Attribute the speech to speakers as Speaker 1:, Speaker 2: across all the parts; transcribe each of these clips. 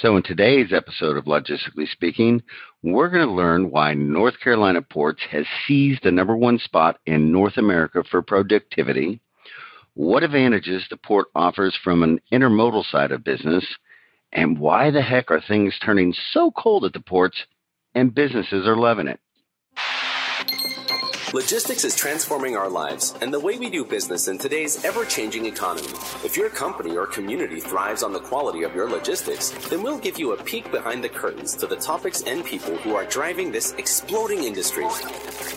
Speaker 1: So, in today's episode of Logistically Speaking, we're going to learn why North Carolina Ports has seized the number one spot in North America for productivity, what advantages the port offers from an intermodal side of business, and why the heck are things turning so cold at the ports and businesses are loving it.
Speaker 2: Logistics is transforming our lives and the way we do business in today's ever changing economy. If your company or community thrives on the quality of your logistics, then we'll give you a peek behind the curtains to the topics and people who are driving this exploding industry.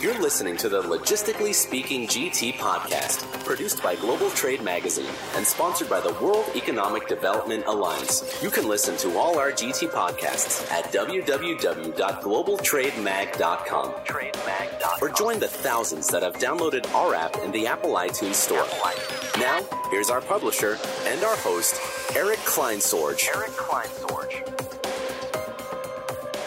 Speaker 2: You're listening to the Logistically Speaking GT podcast, produced by Global Trade Magazine and sponsored by the World Economic Development Alliance. You can listen to all our GT podcasts at www.globaltrademag.com or join the thousands that have downloaded our app in the Apple iTunes Store. Now, here's our publisher and our host, Eric Kleinsorge. Eric Kleinsorge.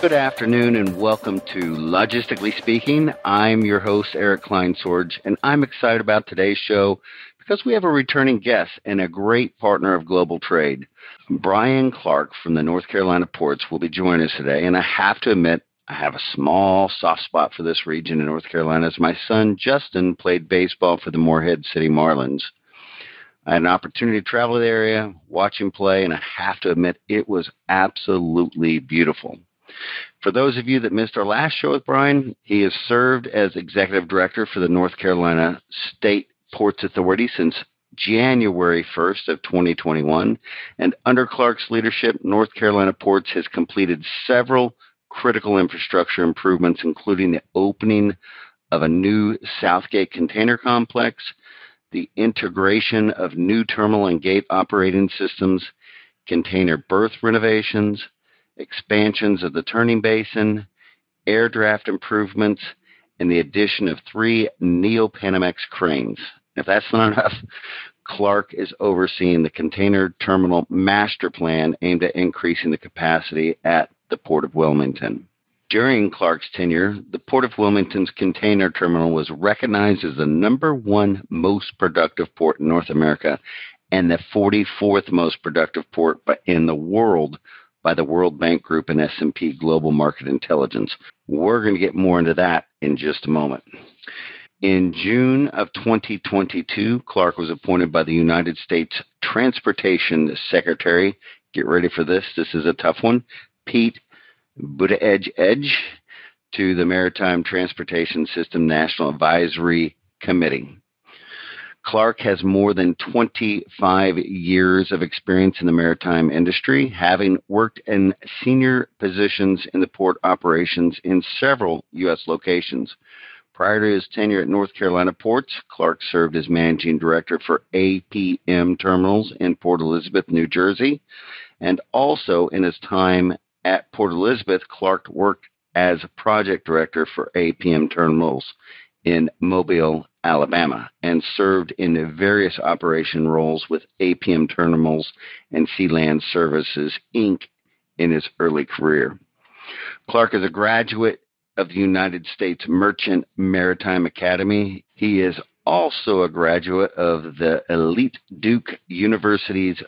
Speaker 1: Good afternoon and welcome to Logistically Speaking. I'm your host, Eric Kleinsorge, and I'm excited about today's show because we have a returning guest and a great partner of global trade. Brian Clark from the North Carolina ports will be joining us today, and I have to admit, I have a small soft spot for this region in North Carolina as my son Justin played baseball for the Morehead City Marlins. I had an opportunity to travel the area, watch him play, and I have to admit it was absolutely beautiful. For those of you that missed our last show with Brian, he has served as executive director for the North Carolina State Ports Authority since January 1st of 2021, and under Clark's leadership, North Carolina Ports has completed several critical infrastructure improvements, including the opening of a new Southgate container complex, the integration of new terminal and gate operating systems, container berth renovations, expansions of the turning basin, air draft improvements, and the addition of three Neo Panamax cranes. If that's not enough, Clark is overseeing the container terminal master plan aimed at increasing the capacity at the Port of Wilmington. During Clark's tenure, the Port of Wilmington's container terminal was recognized as the number one most productive port in North America and the 44th most productive port in the world by the World Bank Group and S&P Global Market Intelligence. We're going to get more into that in just a moment. In June of 2022, Clark was appointed by the United States Transportation Secretary. Get ready for this. This is a tough one. Pete Buttigieg Edge to the Maritime Transportation System National Advisory Committee. Clark has more than 25 years of experience in the maritime industry, having worked in senior positions in the port operations in several U.S. locations. Prior to his tenure at North Carolina Ports, Clark served as managing director for APM Terminals in Port Elizabeth, New Jersey, and also in his time at Port Elizabeth, Clark worked as project director for APM Terminals in Mobile, Alabama, and served in various operation roles with APM Terminals and Sealand Services, Inc. in his early career. Clark is a graduate of the United States Merchant Maritime Academy. He is also a graduate of the elite Duke University's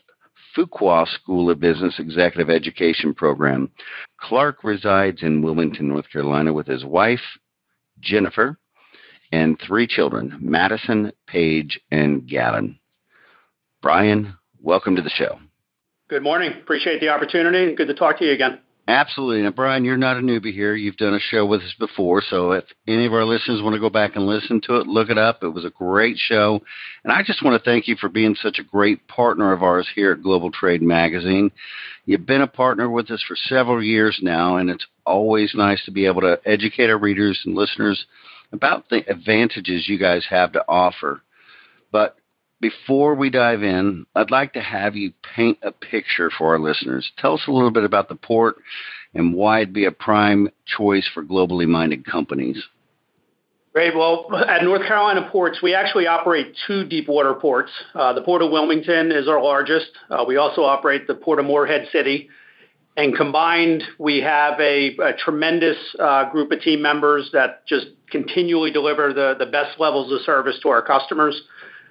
Speaker 1: Fuqua School of Business Executive Education Program. Clark resides in Wilmington, North Carolina, with his wife, Jennifer, and three children, Madison, Paige, and Gavin. Brian, welcome to the show.
Speaker 3: Good morning. Appreciate the opportunity. Good to talk to you again.
Speaker 1: Absolutely. Now, Brian, you're not a newbie here. You've done a show with us before. So if any of our listeners want to go back and listen to it, look it up. It was a great show. And I just want to thank you for being such a great partner of ours here at Global Trade Magazine. You've been a partner with us for several years now, and it's always nice to be able to educate our readers and listeners about the advantages you guys have to offer. But before we dive in, I'd like to have you paint a picture for our listeners. Tell us a little bit about the port and why it'd be a prime choice for globally minded companies.
Speaker 3: Great. Well, at North Carolina ports, we actually operate two deep water ports. Uh, the Port of Wilmington is our largest. Uh, we also operate the Port of Morehead City. And combined, we have a, a tremendous uh, group of team members that just continually deliver the, the best levels of service to our customers.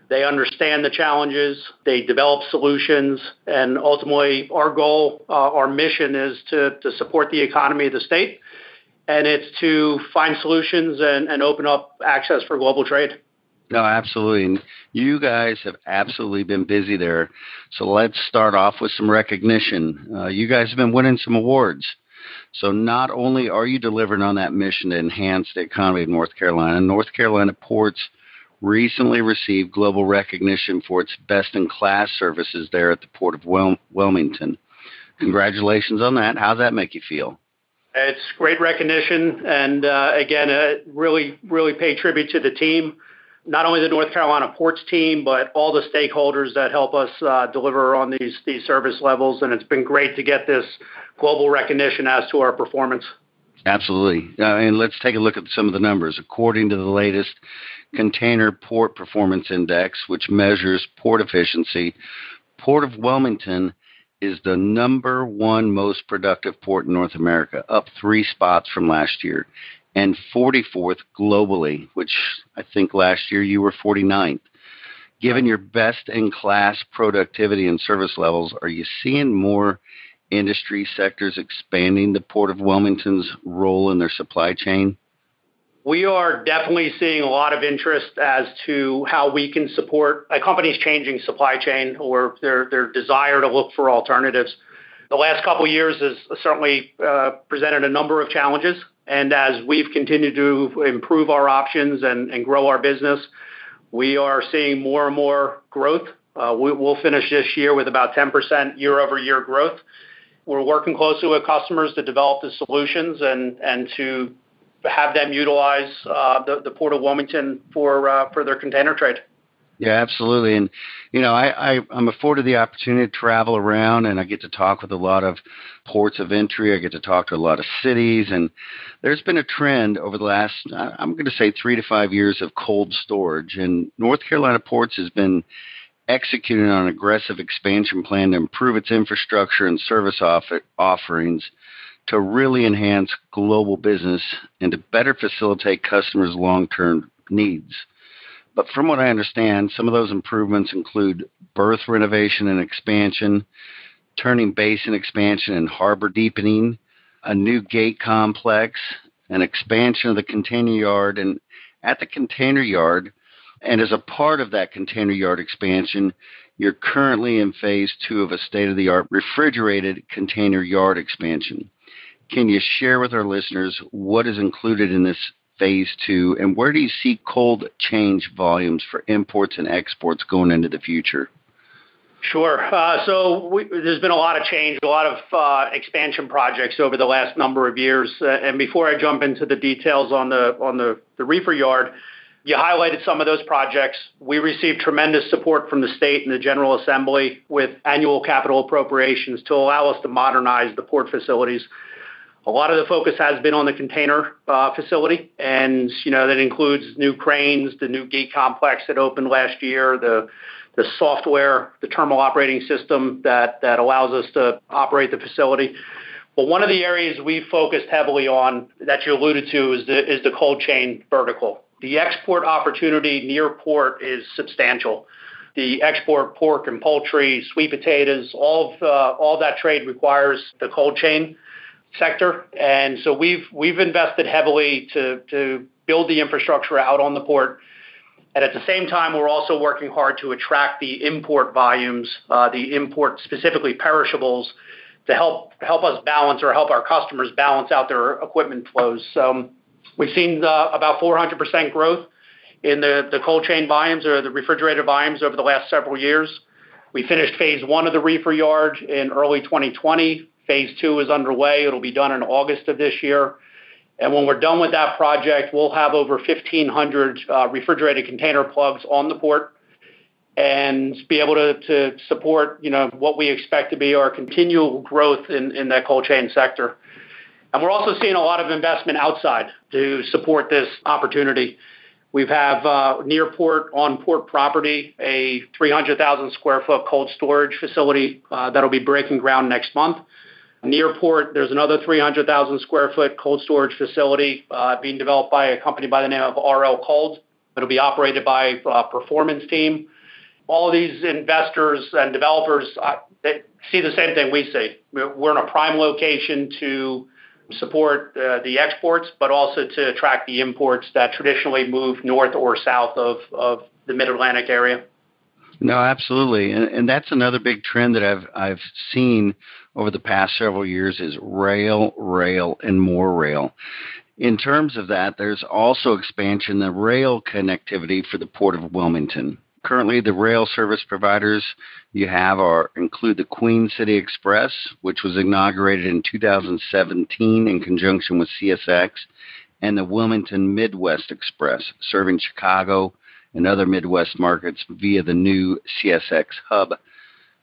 Speaker 3: They understand the challenges, they develop solutions, and ultimately, our goal, uh, our mission is to, to support the economy of the state, and it's to find solutions and, and open up access for global trade.
Speaker 1: No, absolutely. And you guys have absolutely been busy there. So let's start off with some recognition. Uh, you guys have been winning some awards. So not only are you delivering on that mission to enhance the economy of North Carolina, North Carolina ports recently received global recognition for its best in class services there at the Port of Wil- Wilmington. Congratulations on that. How's that make you feel?
Speaker 3: It's great recognition, and uh, again, uh, really, really pay tribute to the team, not only the North Carolina Ports team, but all the stakeholders that help us uh, deliver on these these service levels. And it's been great to get this global recognition as to our performance.
Speaker 1: Absolutely. Uh, and let's take a look at some of the numbers. According to the latest Container Port Performance Index, which measures port efficiency, Port of Wilmington is the number one most productive port in North America, up three spots from last year, and 44th globally, which I think last year you were 49th. Given your best in class productivity and service levels, are you seeing more industry sectors expanding the Port of Wilmington's role in their supply chain?
Speaker 3: We are definitely seeing a lot of interest as to how we can support a company's changing supply chain or their, their desire to look for alternatives. The last couple years has certainly uh, presented a number of challenges. And as we've continued to improve our options and, and grow our business, we are seeing more and more growth. Uh, we, will finish this year with about 10% year over year growth. We're working closely with customers to develop the solutions and, and to have them utilize uh, the, the Port of Wilmington for, uh, for their container trade.
Speaker 1: Yeah, absolutely. And, you know, I, I, I'm afforded the opportunity to travel around and I get to talk with a lot of ports of entry. I get to talk to a lot of cities. And there's been a trend over the last, I'm going to say, three to five years of cold storage. And North Carolina Ports has been executing on an aggressive expansion plan to improve its infrastructure and service offer, offerings to really enhance global business and to better facilitate customers' long term needs. But from what I understand, some of those improvements include berth renovation and expansion, turning basin expansion and harbor deepening, a new gate complex, an expansion of the container yard, and at the container yard, and as a part of that container yard expansion, you're currently in phase two of a state of the art refrigerated container yard expansion. Can you share with our listeners what is included in this phase two and where do you see cold chain volumes for imports and exports going into the future?
Speaker 3: Sure. Uh, so we, there's been a lot of change, a lot of uh, expansion projects over the last number of years. Uh, and before I jump into the details on the on the, the reefer yard, you highlighted some of those projects. We received tremendous support from the state and the General Assembly with annual capital appropriations to allow us to modernize the port facilities. A lot of the focus has been on the container uh, facility, and you know that includes new cranes, the new gate complex that opened last year, the software, the terminal operating system that that allows us to operate the facility. But one of the areas we focused heavily on that you alluded to is the is the cold chain vertical the export opportunity near port is substantial. The export pork and poultry, sweet potatoes, all uh, all that trade requires the cold chain sector, and so we've we've invested heavily to to build the infrastructure out on the port. And at the same time, we're also working hard to attract the import volumes, uh, the import specifically perishables, to help help us balance or help our customers balance out their equipment flows. So We've seen uh, about 400% growth in the, the cold chain volumes or the refrigerated volumes over the last several years. We finished phase one of the reefer yard in early 2020. Phase two is underway. It'll be done in August of this year. And when we're done with that project, we'll have over 1,500 uh, refrigerated container plugs on the port and be able to, to support, you know, what we expect to be our continual growth in, in that cold chain sector. And we're also seeing a lot of investment outside to support this opportunity. We have uh, near port, on port property, a 300,000 square foot cold storage facility uh, that'll be breaking ground next month. Near port, there's another 300,000 square foot cold storage facility uh, being developed by a company by the name of RL Cold. It'll be operated by a performance team all these investors and developers uh, they see the same thing we see. We're in a prime location to support uh, the exports, but also to attract the imports that traditionally move north or south of, of the Mid Atlantic area.
Speaker 1: No, absolutely, and, and that's another big trend that I've I've seen over the past several years is rail, rail, and more rail. In terms of that, there's also expansion the rail connectivity for the Port of Wilmington. Currently, the rail service providers you have are include the Queen City Express, which was inaugurated in 2017 in conjunction with CSX, and the Wilmington Midwest Express, serving Chicago and other Midwest markets via the new CSX hub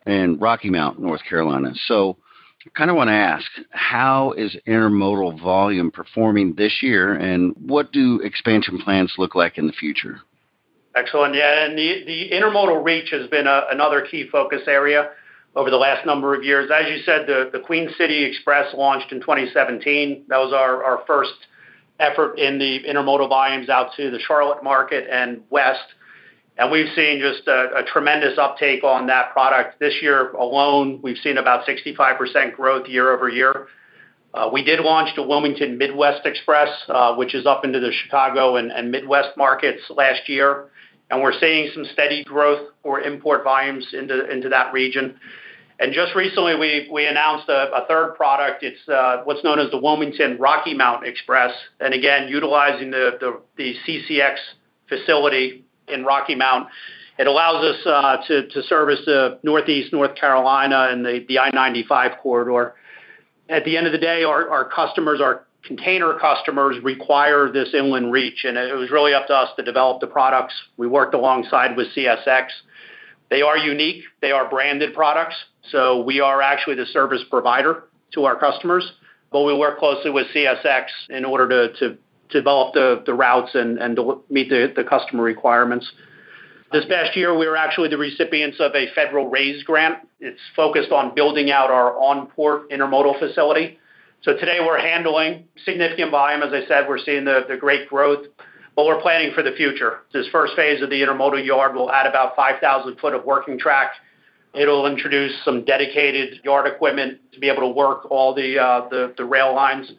Speaker 1: in Rocky Mount, North Carolina. So, I kind of want to ask, how is intermodal volume performing this year, and what do expansion plans look like in the future?
Speaker 3: Excellent. Yeah, and the, the intermodal reach has been a, another key focus area over the last number of years. As you said, the, the Queen City Express launched in 2017. That was our, our first effort in the intermodal volumes out to the Charlotte market and west. And we've seen just a, a tremendous uptake on that product. This year alone, we've seen about 65% growth year over year. Uh, we did launch the Wilmington Midwest Express, uh, which is up into the Chicago and, and Midwest markets last year and we're seeing some steady growth for import volumes into into that region. And just recently, we we announced a, a third product. It's uh, what's known as the Wilmington Rocky Mount Express, and again, utilizing the the, the CSX facility in Rocky Mount. It allows us uh, to, to service the Northeast North Carolina and the, the I 95 corridor. At the end of the day, our, our customers our container customers require this inland reach, and it was really up to us to develop the products. We worked alongside with CSX. They are unique. They are branded products, so we are actually the service provider to our customers, but we work closely with CSX in order to, to develop the, routes and, meet the, customer requirements. This past year, we were actually the recipients of a federal RAISE grant. It's focused on building out our on-port intermodal facility. So today we're handling significant volume. As I said, we're seeing the, great growth, but we're planning for the future. This first phase of the intermodal yard will add about 5,000 foot of working track. It'll introduce some dedicated yard equipment to be able to work all uh, the, the rail lines,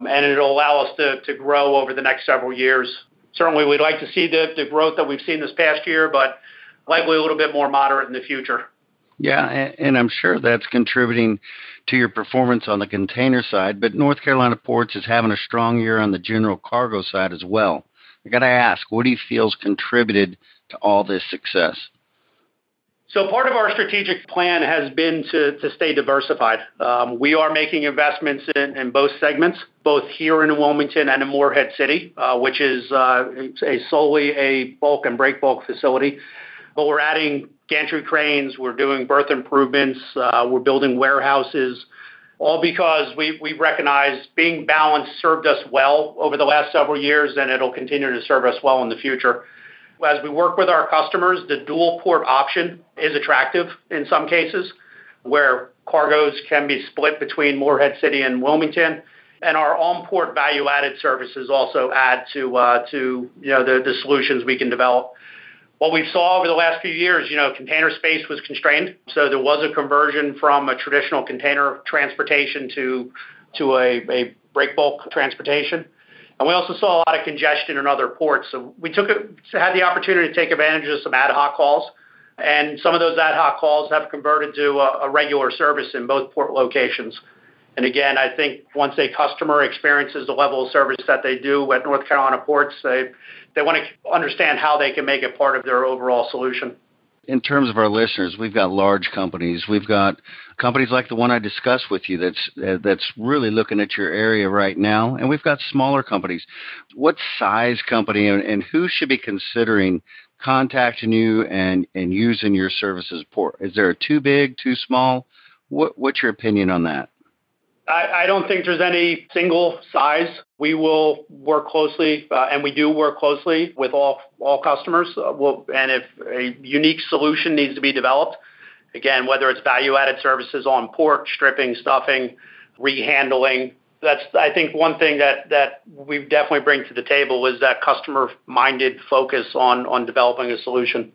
Speaker 3: and it'll allow us to, to grow over the next several years. Certainly, we'd like to see the, the growth that we've seen this past year, but likely a little bit more moderate in the future.
Speaker 1: Yeah, and I'm sure that's contributing to your performance on the container side, but North Carolina Ports is having a strong year on the general cargo side as well. I got to ask, what do you feel has contributed to all this success?
Speaker 3: So part of our strategic plan has been to, to stay diversified. Um, we are making investments in, in, both segments, both here in Wilmington and in Morehead City, uh, which is uh, a solely a bulk and break bulk facility. But we're adding gantry cranes, we're doing berth improvements, uh, we're building warehouses, all because we, we recognize being balanced served us well over the last several years and it'll continue to serve us well in the future. As we work with our customers, the dual port option is attractive in some cases where cargoes can be split between Morehead City and Wilmington. And our on-port value-added services also add to uh, to you know the, the solutions we can develop what we saw over the last few years, you know, container space was constrained. So there was a conversion from a traditional container transportation to to a, a break bulk transportation. And we also saw a lot of congestion in other ports. So we took it, had the opportunity to take advantage of some ad hoc calls. And some of those ad hoc calls have converted to a, a regular service in both port locations. And again, I think once a customer experiences the level of service that they do at North Carolina ports, they they want to understand how they can make it part of their overall solution.
Speaker 1: In terms of our listeners, we've got large companies. We've got companies like the one I discussed with you that's uh, that's really looking at your area right now, and we've got smaller companies. What size company and, and who should be considering contacting you and and using your services? Port is there a too big, too small? What what's your opinion on that?
Speaker 3: I, I don't think there's any single size. We will work closely, uh, and we do work closely with all all customers. Uh, we'll, and if a unique solution needs to be developed, again, whether it's value-added services on port, stripping, stuffing, rehandling, that's I think one thing that that we definitely bring to the table is that customer-minded focus on on developing a solution.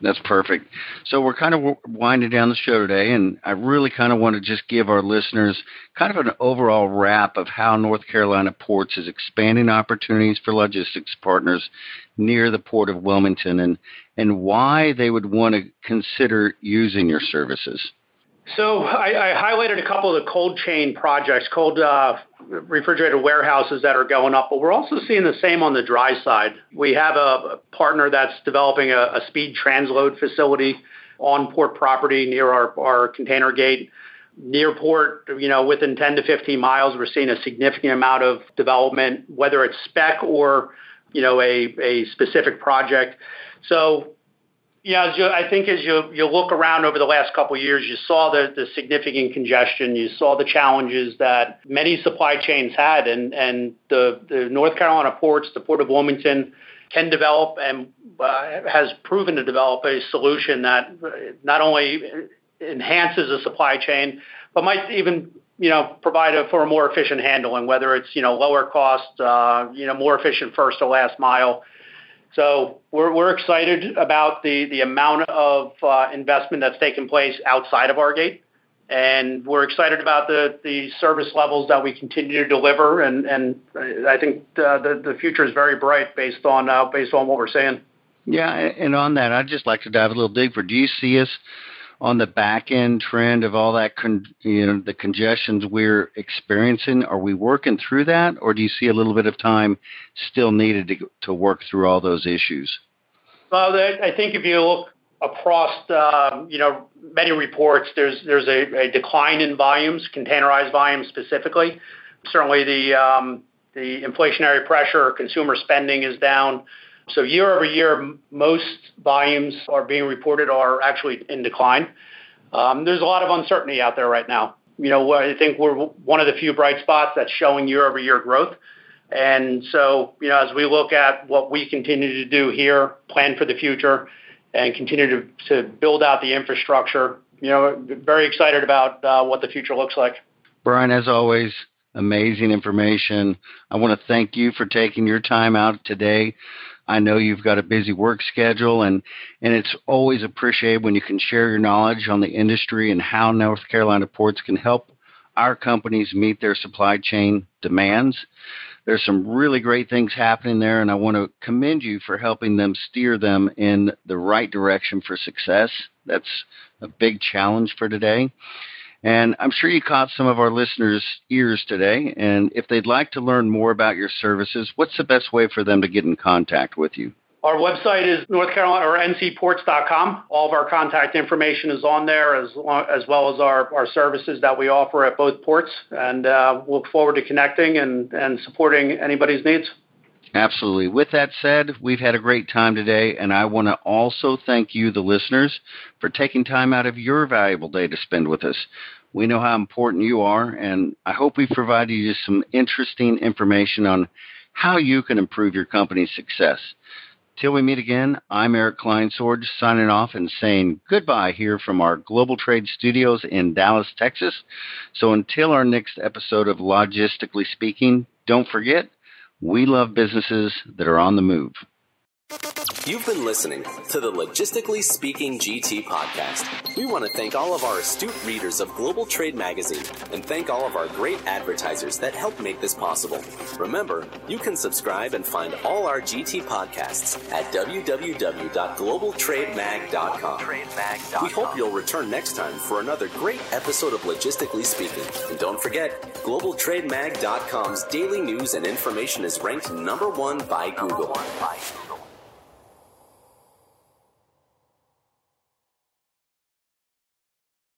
Speaker 1: That's perfect. So we're kind of winding down the show today, and I really kind of want to just give our listeners kind of an overall wrap of how North Carolina Ports is expanding opportunities for logistics partners near the Port of Wilmington and, and why they would want to consider using your services.
Speaker 3: So I, I, highlighted a couple of the cold chain projects, cold uh, refrigerated warehouses that are going up, but we're also seeing the same on the dry side. We have a partner that's developing a, a speed transload facility on port property near our, our container gate. Near port, you know, within 10 to 15 miles, we're seeing a significant amount of development, whether it's spec or, you know, a, a specific project. So yeah, you, I think as you you look around over the last couple of years, you saw the the significant congestion. You saw the challenges that many supply chains had, and and the the North Carolina ports, the Port of Wilmington, can develop and uh, has proven to develop a solution that not only enhances the supply chain, but might even you know provide a, for a more efficient handling, whether it's you know lower cost, uh, you know more efficient first to last mile so we're, excited about the, amount of uh, investment that's taken place outside of our gate. And we're excited about the, the service levels that we continue to deliver. And, I think uh, the, future is very bright based on, uh, based on what we're saying.
Speaker 1: Yeah, and on that, I'd just like to dive a little deeper. Do you see us on the back end trend of all that, con- you know, the congestions we're experiencing? Are we working through that, or do you see a little bit of time still needed to to work through all those issues?
Speaker 3: Well, I think if you look across, um, you know, many reports, there's there's a, a, decline in volumes, containerized volumes specifically. Certainly, the um, the inflationary pressure, consumer spending is down. So year-over-year, most volumes are being reported are actually in decline. Um, there's a lot of uncertainty out there right now. You know, I think we're one of the few bright spots that's showing year-over-year growth. And so, you know, as we look at what we continue to do here, plan for the future, and continue to, to build out the infrastructure, you know, very excited about uh, what the future looks like.
Speaker 1: Brian, as always, amazing information. I want to thank you for taking your time out today I know you've got a busy work schedule, and, and it's always appreciated when you can share your knowledge on the industry and how North Carolina ports can help our companies meet their supply chain demands. There's some really great things happening there, and I want to commend you for helping them steer them in the right direction for success. That's a big challenge for today. And I'm sure you caught some of our listeners' ears today. And if they'd like to learn more about your services, what's the best way for them to get in contact with you?
Speaker 3: Our website is North Carolina or ncports.com. All of our contact information is on there, as, as well as our, our services that we offer at both ports. And uh, we'll look forward to connecting and, and supporting anybody's needs.
Speaker 1: Absolutely. With that said, we've had a great time today, and I want to also thank you, the listeners, for taking time out of your valuable day to spend with us. We know how important you are, and I hope we've provided you some interesting information on how you can improve your company's success. Till we meet again, I'm Eric Kleinsorge signing off and saying goodbye here from our Global Trade Studios in Dallas, Texas. So until our next episode of Logistically Speaking, don't forget we love businesses that are on the move.
Speaker 2: You've been listening to the Logistically Speaking GT podcast. We want to thank all of our astute readers of Global Trade Magazine and thank all of our great advertisers that help make this possible. Remember, you can subscribe and find all our GT podcasts at www.globaltrademag.com. We hope you'll return next time for another great episode of Logistically Speaking. And don't forget, globaltrademag.com's daily news and information is ranked number one by Google.